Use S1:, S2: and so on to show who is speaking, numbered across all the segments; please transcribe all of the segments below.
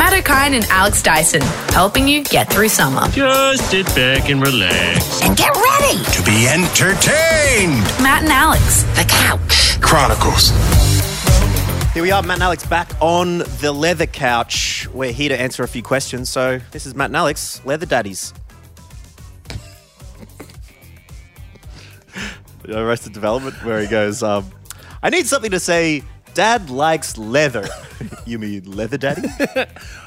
S1: Matt O'Kine and Alex Dyson, helping you get through summer.
S2: Just sit back and relax.
S3: And get ready.
S4: To be entertained.
S1: Matt and Alex,
S3: The couch.
S4: Chronicles.
S5: Here we are, Matt and Alex back on the leather couch. We're here to answer a few questions. So, this is Matt and Alex, Leather Daddies. Arrested Development, where he goes, um, I need something to say, Dad likes leather. you mean Leather Daddy?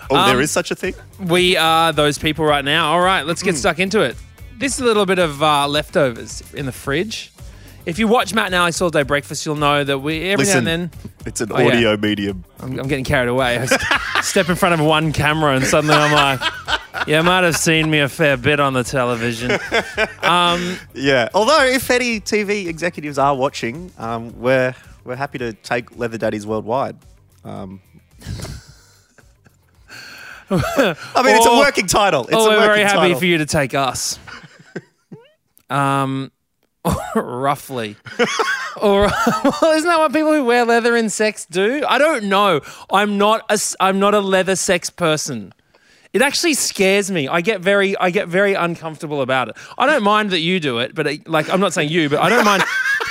S5: oh, there is such a thing?
S6: We are those people right now. All right, let's get stuck into it. This is a little bit of uh, leftovers in the fridge. If you watch Matt and Alex All Day Breakfast, you'll know that we every
S5: Listen,
S6: now and then
S5: it's an
S6: Oh, yeah.
S5: audio medium.
S6: I'm, I'm getting carried away. I step in front of one camera and suddenly I'm like, yeah, might have seen me a fair bit on the television.
S5: Yeah. Although, if any TV executives are watching, um, we're we're happy to take Leather Daddies worldwide. Um, I mean, it's a
S6: Or-
S5: working title. It's
S6: oh,
S5: a
S6: we're
S5: working
S6: very happy
S5: title.
S6: for you to take us. um, roughly. or well, isn't that what people who wear leather in sex do? I don't know. I'm not a s- I'm not a leather sex person. It actually scares me. I get very I get very uncomfortable about it. I don't mind that you do it, but it, like I'm not saying you, but I don't mind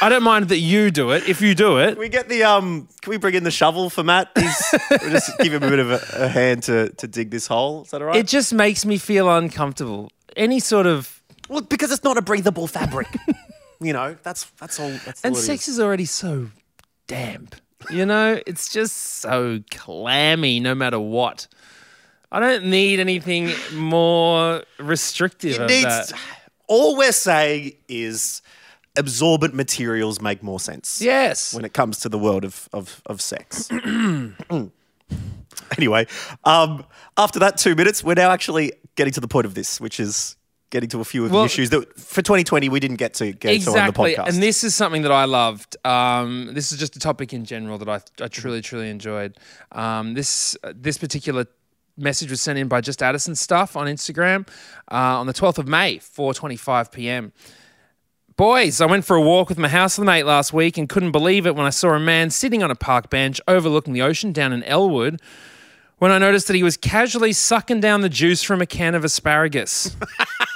S6: I don't mind that you do it if you do it.
S5: Can we get the um? Can we bring in the shovel for Matt? He's, we'll just give him a bit of a, a hand to to dig this hole. Is that all right?
S6: It just makes me feel uncomfortable. Any sort of
S5: well, because it's not a breathable fabric. you know, that's that's all. That's
S6: And
S5: all
S6: sex
S5: is.
S6: is already so damp. You know, it's just so clammy no matter what. I don't need anything more restrictive
S5: It
S6: of
S5: needs.
S6: that.
S5: All we're saying is absorbent materials make more sense.
S6: Yes.
S5: when it comes to the world of of, of sex. anyway, um, after that two minutes, we're now actually getting to the point of this, which is getting to a few of the
S6: Well-
S5: issues that for 2020 we didn't get to get
S6: Exactly.
S5: to on the podcast.
S6: And this is something that I loved. Um, this is just a topic in general that I, I truly, truly enjoyed. Um, this, this particular message was sent in by Just Addison Stuff on Instagram uh, on the 12th of May, 4.25 p.m. Boys, I went for a walk with my housemate last week and couldn't believe it when I saw a man sitting on a park bench overlooking the ocean down in Elwood when I noticed that he was casually sucking down the juice from a can of asparagus.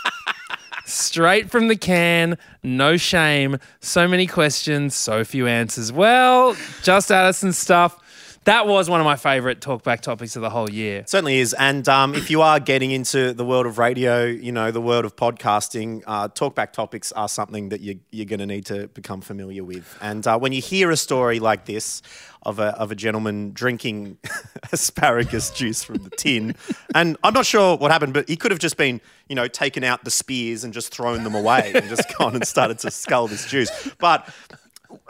S6: Straight from the can, no shame. So many questions, so few answers. Well, just Addison stuff. That was one of my favorite talkback topics of the whole year.
S5: Certainly is. And um, if you are getting into the world of radio, you know, the world of podcasting, uh, talkback topics are something that you, you're going to need to become familiar with. And uh, when you hear a story like this of a, of a gentleman drinking asparagus juice from the tin, and I'm not sure what happened, but he could have just been, you know, taken out the spears and just thrown them away and just gone and started to scull this juice. But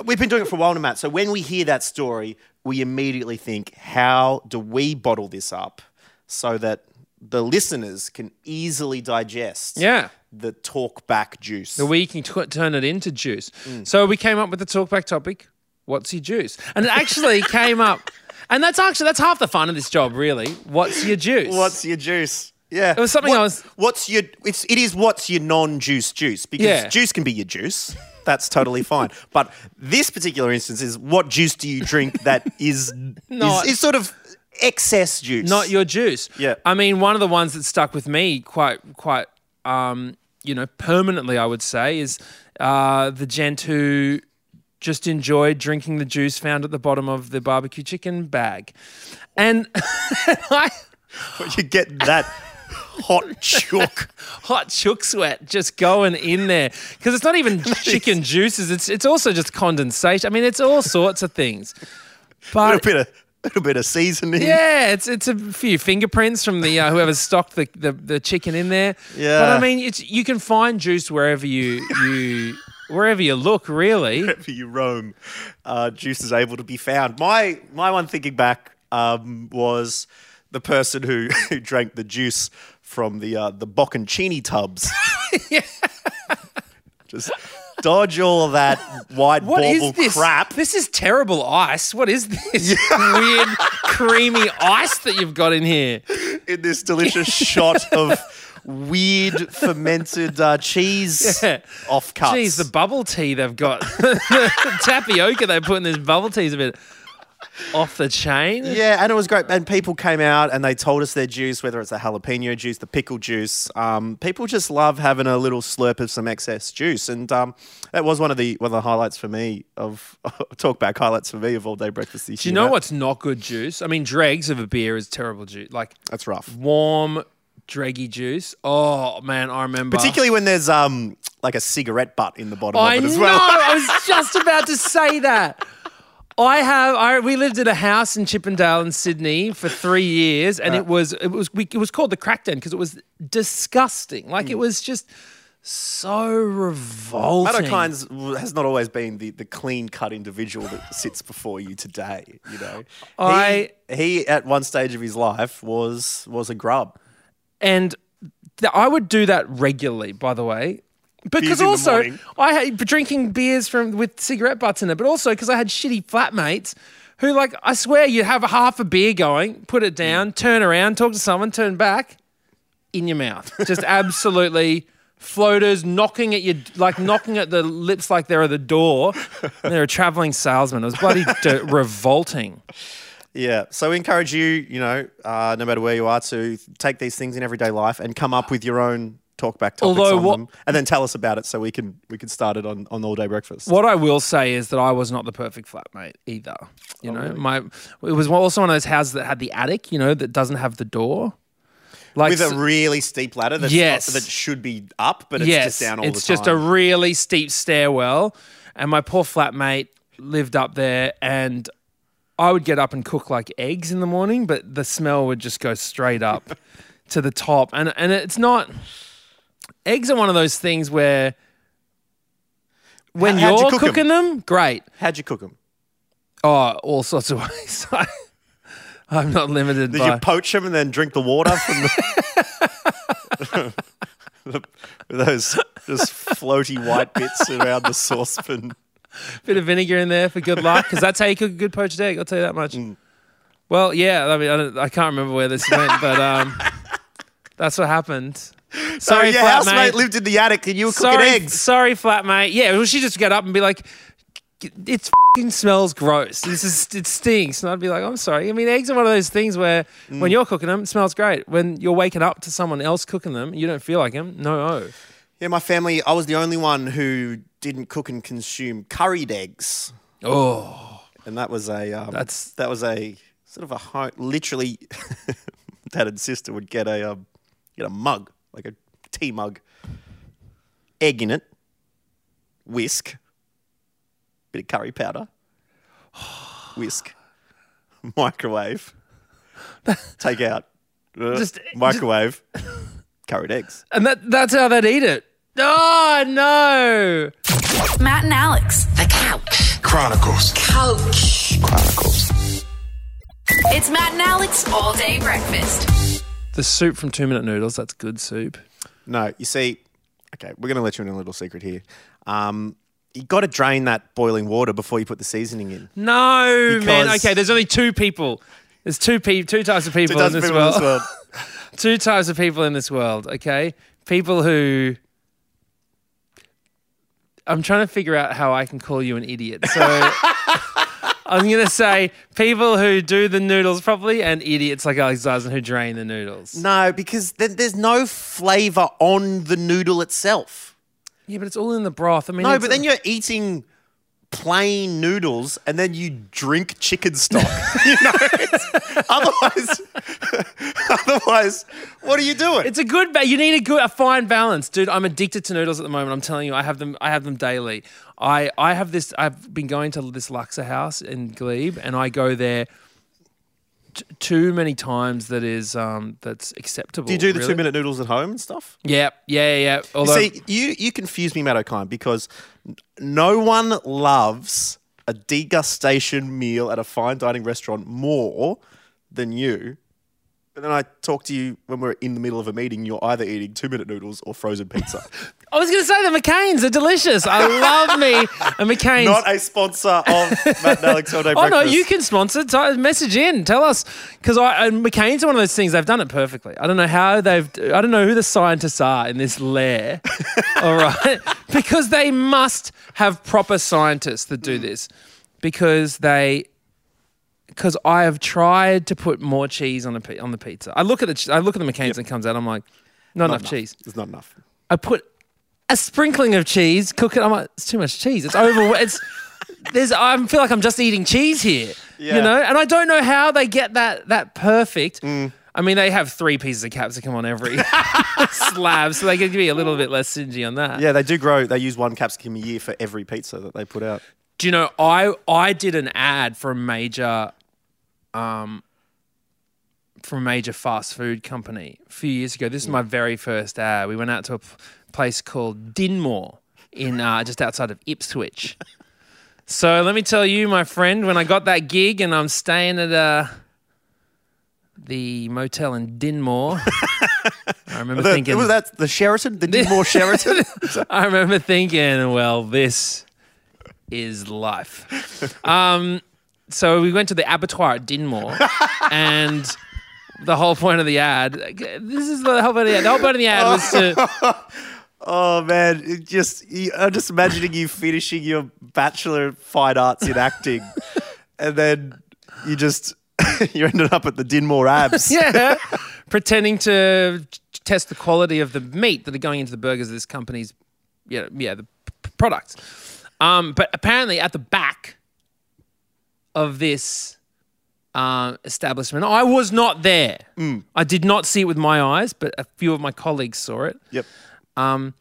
S5: We've been doing it for a while now, Matt. So when we hear that story, we immediately think, how do we bottle this up so that the listeners can easily digest
S6: Yeah.
S5: the talk back juice?
S6: The we can t- turn it into juice. Mm. So we came up with the talkback topic. What's your juice? And it actually came up, and that's actually that's half the fun of this job, really. What's your juice?
S5: What's your juice? Yeah, it
S6: was something I was-
S5: What's your? It's it is what's your non-juice juice because
S6: Yeah.
S5: juice can be your juice. That's totally fine. But this particular instance is what juice do you drink that is
S6: Not-
S5: is, is sort of excess juice,
S6: not your juice.
S5: Yeah.
S6: I mean, one of the ones that stuck with me quite, quite, um, you know, permanently, I would say, is uh, the gent who just enjoyed drinking the juice found at the bottom of the barbecue chicken bag, and I.
S5: you get that hot chook.
S6: hot chook sweat just going in there because it's not even chicken juices. It's it's also just condensation. I mean, it's all sorts of things.
S5: a little bit of a little bit of seasoning.
S6: yeah, it's it's a few fingerprints from the uh, whoever stocked the, the the chicken in there.
S5: Yeah.
S6: but I mean, it's you can find juice wherever you you wherever you look. Really,
S5: wherever you roam, uh, juice is able to be found. My my one thinking back um, was the person who, who drank the juice from the uh, the bocconcini tubs. Just dodge all of that white
S6: what is
S5: bauble
S6: this
S5: crap.
S6: This is terrible ice. What is this weird creamy ice that you've got in here?
S5: in this delicious shot of weird fermented uh, cheese
S6: Yeah.
S5: offcuts.
S6: Geez, the bubble tea they've got, the tapioca they put in this bubble tea is a bit. Off the chain.
S5: Yeah, and it was great. And people came out and they told us their juice, whether it's the jalapeno juice, the pickle juice. Um, people just love having a little slurp of some excess juice, and um, that was one of the one of the highlights for me of talk back highlights for me of all day breakfast this
S6: Do you
S5: year.
S6: know what's not good juice? I mean, dregs of a beer is terrible juice. Like
S5: That's rough.
S6: warm, dreggy juice. Oh man, I remember.
S5: Particularly when there's um like a cigarette butt in the bottom
S6: I
S5: of it as
S6: know.
S5: well.
S6: I was just about to say that. I have. I we lived in a house in Chippendale in Sydney for three years, and it was it was we, it was called the Crack Den because it was disgusting. Like
S5: Mm.
S6: it was just so revolting.
S5: Matt O'Kine's has not always been the, the clean cut individual that sits before you today. You know,
S6: I-
S5: he, he at one stage of his life was was a grub.
S6: and th- I would do that regularly. By the way. Because also. I had drinking beers from with cigarette butts in it, but also because I had shitty flatmates who, like, I swear you'd have a half a beer going, put it down, turn around, talk to someone, turn back, in your mouth, just absolutely floaters knocking at your like knocking at the lips like they're at the door. They're a traveling salesman. It was bloody d- revolting.
S5: Yeah. So we encourage you, you know, uh, no matter where you are, to take these things in everyday life and come up with your own talkback topics
S6: Although
S5: on
S6: what-
S5: them, and then tell us about it so we can we can start it on on all day breakfast.
S6: What I will say is that I was not the perfect flatmate either. You know, oh, my it was also one of those houses that had the attic, you know, that doesn't have the door. Like
S5: With a really steep ladder that's
S6: Yes.
S5: Uh, that should be up, but it's
S6: yes,
S5: just down all
S6: it's
S5: the time.
S6: It's just a really steep stairwell, and my poor flatmate lived up there, and I would get up and cook like eggs in the morning, but the smell would just go straight up to the top, and and it's not. Eggs are one of those things where when
S5: how'd you
S6: you're
S5: cook 'em?
S6: cooking them, great.
S5: How'd you cook them?
S6: Oh, all sorts of ways. I, I'm not limited
S5: Did
S6: by.
S5: you poach them and then drink the water from the, the those just floaty white bits around the saucepan?
S6: bit of vinegar in there for good luck because that's how you cook a good poached egg. I'll tell you that much.
S5: Mm.
S6: Well, yeah. I mean, I, don't, I can't remember where this went, but um, that's what happened.
S5: So
S6: Sorry,
S5: your
S6: flatmate.
S5: housemate lived in the attic and you were cooking eggs.
S6: sorry, flatmate. Yeah, well, she just get up and be like, "It fucking smells gross. This is it stinks." And I'd be like, "I'm sorry." I mean, eggs are one of those things where
S5: Mm.
S6: when you're cooking them, it smells great. When you're waking up to someone else cooking them, you don't feel like them. No, oh.
S5: Yeah, my family. I was the only one who didn't cook and consume curried eggs,
S6: Oh,
S5: and that was a um,
S6: That's-
S5: that was a sort of a home, literally. Dad and sister would get a um, get a mug, like a tea mug, egg in it, whisk, bit of curry powder, whisk, microwave, take out,
S6: Just-
S5: microwave, curried eggs.
S6: and that that's how they'd eat it. Oh no!
S1: Matt and Alex. The couch.
S4: Chronicles.
S1: Couch.
S4: Chronicles.
S1: It's Matt and Alex all day breakfast.
S6: The soup from Two Minute Noodles. That's good soup.
S5: No, you see, okay, we're going to let you in a little secret here. Um, you got to drain that boiling water before you put the seasoning in.
S6: No, man. Okay, there's only two people. There's two pe- two types of people, in, this
S5: people in
S6: world.
S5: this world.
S6: two types of people in this world. Okay, people who. I'm trying to figure out how I can call you an idiot. So I'm going to say people who do the noodles properly and idiots like Alex Dyson who drain the noodles.
S5: No, because then there's no flavour on the noodle itself.
S6: Yeah, but it's all in the broth. I mean,
S5: No, but then you're eating plain noodles and then you drink chicken stock. you know, otherwise, otherwise, what are you doing?
S6: It's a good. Ba- you need a good, a fine balance, dude. I'm addicted to noodles at the moment. I'm telling you, I have them. I have them daily. I I have this. I've been going to this Luxor house in Glebe, and I go there t- too many times. That is um that's acceptable.
S5: do you do the
S6: really.
S5: two minute noodles at home and stuff?
S6: Yeah, yeah, yeah. Although
S5: See, you you confuse me, Matt O'Kine, because no one loves a degustation meal at a fine dining restaurant more than you. But then I talk to you when we're in the middle of a meeting. You're either eating two minute noodles or frozen pizza.
S6: I was going to say the McCain's are delicious. I love me a McCain's.
S5: Not a sponsor of Matt and Alex All Day
S6: Oh no, you can sponsor. T- message in, tell us because I McCain's are one of those things. They've done it perfectly. I don't know how they've. I don't know who the scientists are in this lair. all right, because they must have proper scientists that do mm. this because they because I have tried to put more cheese on a on the pizza. I look at the I look at the McCain's and it comes out. I'm like, not, enough, cheese.
S5: It's not enough.
S6: I put a sprinkling of cheese, cook it. I'm like, it's too much cheese. It's over. it's there's. I feel like I'm just eating cheese here.
S5: Yeah.
S6: You know, and I don't know how they get that that perfect.
S5: Mm.
S6: I mean, they have three pieces of capsicum on every slab, so they can be a little bit less stingy on that.
S5: Yeah, they do grow. They use one capsicum a year for every pizza that they put out.
S6: Do you know I I did an ad for a major um for a major fast food company a few years ago. This is my very first ad. We went out to a p- place called Dinmore in uh, just outside of Ipswich. So let me tell you, my friend, when I got that gig and I'm staying at uh, the motel in Dinmore, I remember
S5: The,
S6: thinking,
S5: was that the Sheraton, the Dinmore Sheraton?
S6: I remember thinking, well, this is life. Um, so we went to the abattoir at Dinmore, and the whole point of the ad. This is the whole point of the ad. The whole point of the ad was to.
S5: Oh man, it just you, I'm just imagining you finishing your bachelor of fine arts in acting, and then you just you ended up at the Dinmore Abs.
S6: yeah, pretending to test the quality of the meat that are going into the burgers of this company's, yeah, yeah, the p- products. Um, but apparently, at the back of this uh, establishment, I was not there. I did not see it with my eyes, but a few of my colleagues saw it.
S5: Yep.
S6: Um,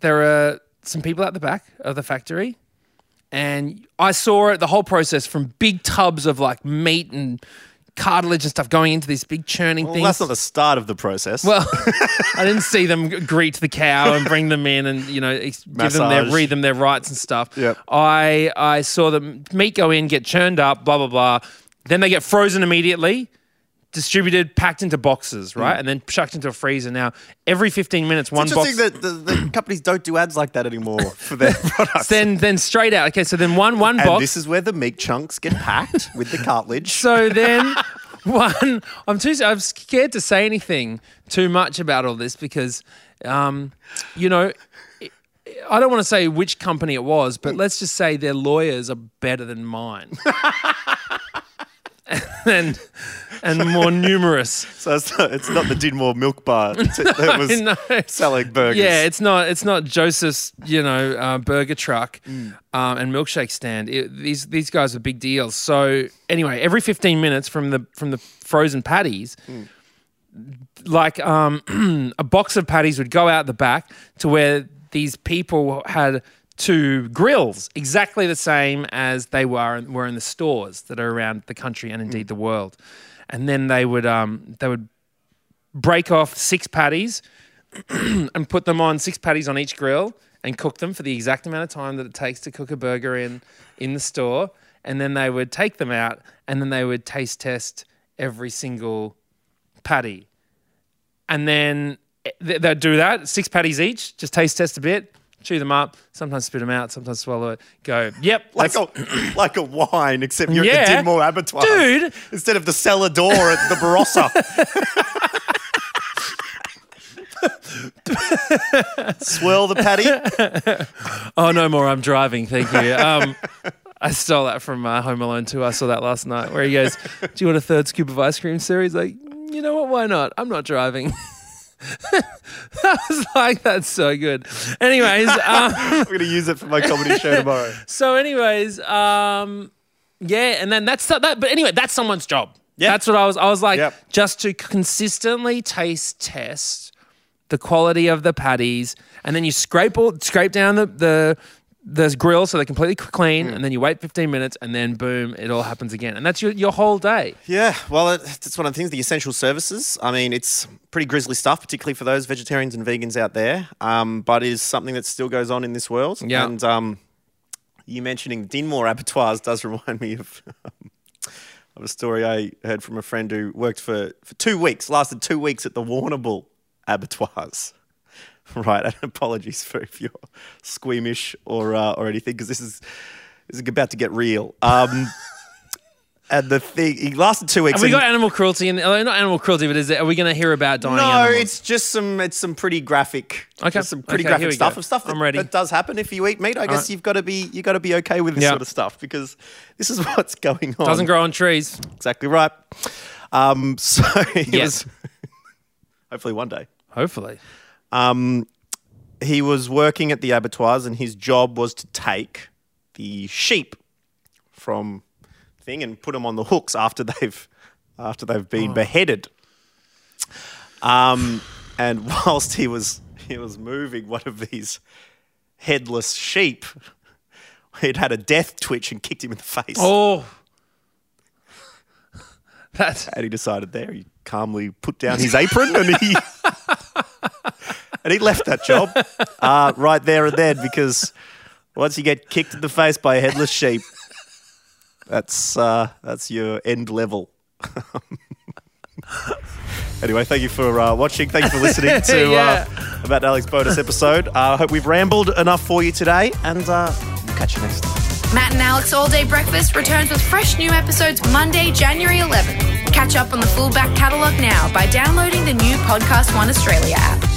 S6: there are some people at the back of the factory, and I saw it the whole process from big tubs of like meat and cartilage and stuff going into these big churning
S5: Well,
S6: things.
S5: that's not the start of the process.
S6: Well, I didn't see them greet the cow and bring them in and you know ex- give them their read them their rights and stuff.
S5: Yep.
S6: I I saw the meat go in, get churned up, blah blah blah. Then they get frozen immediately, distributed, packed into boxes, right, and then chucked into a freezer. Now every fifteen minutes, one
S5: it's
S6: box.
S5: interesting that the, the companies don't do ads like that anymore for their products.
S6: then then straight out. Okay, so then one one
S5: and
S6: box.
S5: this is where the meat chunks get packed with the cartilage.
S6: So then, one, I'm too, I'm scared to say anything too much about all this because, um, you know, I don't want to say which company it was, but let's just say their lawyers are better than mine. and and more numerous.
S5: So it's not, it's not the Dinmore Milk Bar that was
S6: No.
S5: selling burgers.
S6: Yeah, it's not. It's not Joseph's, you know, uh, burger truck
S5: Mm.
S6: um, and milkshake stand. It, these these guys are big deals. So anyway, every fifteen minutes from the from the frozen patties,
S5: Mm.
S6: like um, a box of patties would go out the back to where these people had two grills, exactly the same as they were were in the stores that are around the country and indeed the world. And then they would um, they would break off six patties and put them on six patties on each grill and cook them for the exact amount of time that it takes to cook a burger in in the store. And then they would take them out and then they would taste test every single patty. And then they'd do that six patties each just taste test a bit chew them up sometimes spit them out sometimes swallow it go yep
S5: Like a, like a wine, except you're
S6: Yeah.
S5: at the Dinmore Abattoir.
S6: Dude.
S5: Instead of the cellar door at the Barossa. Swirl the patty.
S6: Oh, no more. I'm driving. Thank you. Um, I stole that from uh, Home Alone 2. I saw that last night where he goes, Do you want a third scoop of ice cream, sir? He's like, You know what? Why not? I'm not driving. I was like, That's so good. Anyways, um,
S5: I'm going to use it for my comedy show tomorrow.
S6: so, anyways, um, yeah. And then that's that. But anyway, that's someone's job.
S5: Yeah.
S6: That's what I was. I was like,
S5: Yep.
S6: just to consistently taste test the quality of the patties, and then you scrape all, scrape down the the the grill so they're completely clean,
S5: Mm.
S6: and then you wait 15 minutes, and then boom, it all happens again, and that's your your whole day.
S5: Yeah, well, it, it's one of the things, the essential services. I mean, it's pretty grisly stuff, particularly for those vegetarians and vegans out there, um, but is something that still goes on in this world.
S6: Yeah.
S5: And um, you mentioning Dinmore abattoirs does remind me of, of a story I heard from a friend who worked for, for two weeks, lasted two weeks at the Warrnambool abattoirs. Right, and apologies for if you're squeamish or uh, or anything, because this is this is about to get real. Um, and the thing he lasted two weeks.
S6: Have we got animal cruelty? And uh, not animal cruelty, but is it? Are we going to hear about dying
S5: no,
S6: animals?
S5: it's just some it's some pretty graphic.
S6: Okay.
S5: some pretty
S6: Okay,
S5: graphic stuff
S6: go.
S5: of stuff that,
S6: I'm ready.
S5: that does happen if you eat meat. I guess
S6: right.
S5: you've got to be you got to be okay with this
S6: Yeah.
S5: sort of stuff because this is what's going on.
S6: doesn't grow on trees.
S5: exactly right. Um, so
S6: yes.
S5: Was hopefully one day.
S6: Hopefully.
S5: Um, he was working at the abattoirs, and his job was to take the sheep from thing and put them on the hooks after they've after they've been beheaded. Um, and whilst he was he was moving one of these headless sheep, he'd had a death twitch and kicked him in the face.
S6: Oh. That's
S5: And he decided there he calmly put down his apron and he and he left that job uh, right there and then because once you get kicked in the face by a headless sheep, that's uh, that's your end level. anyway, thank you for uh, watching. Thank you for listening to
S6: Yeah.
S5: uh, about Alex bonus episode. I uh, hope we've rambled enough for you today, and uh, we'll catch you next time.
S1: Matt and Alex All Day Breakfast returns with fresh new episodes Monday, January 11th. Catch up on the full back catalogue now by downloading the new Podcast One Australia app.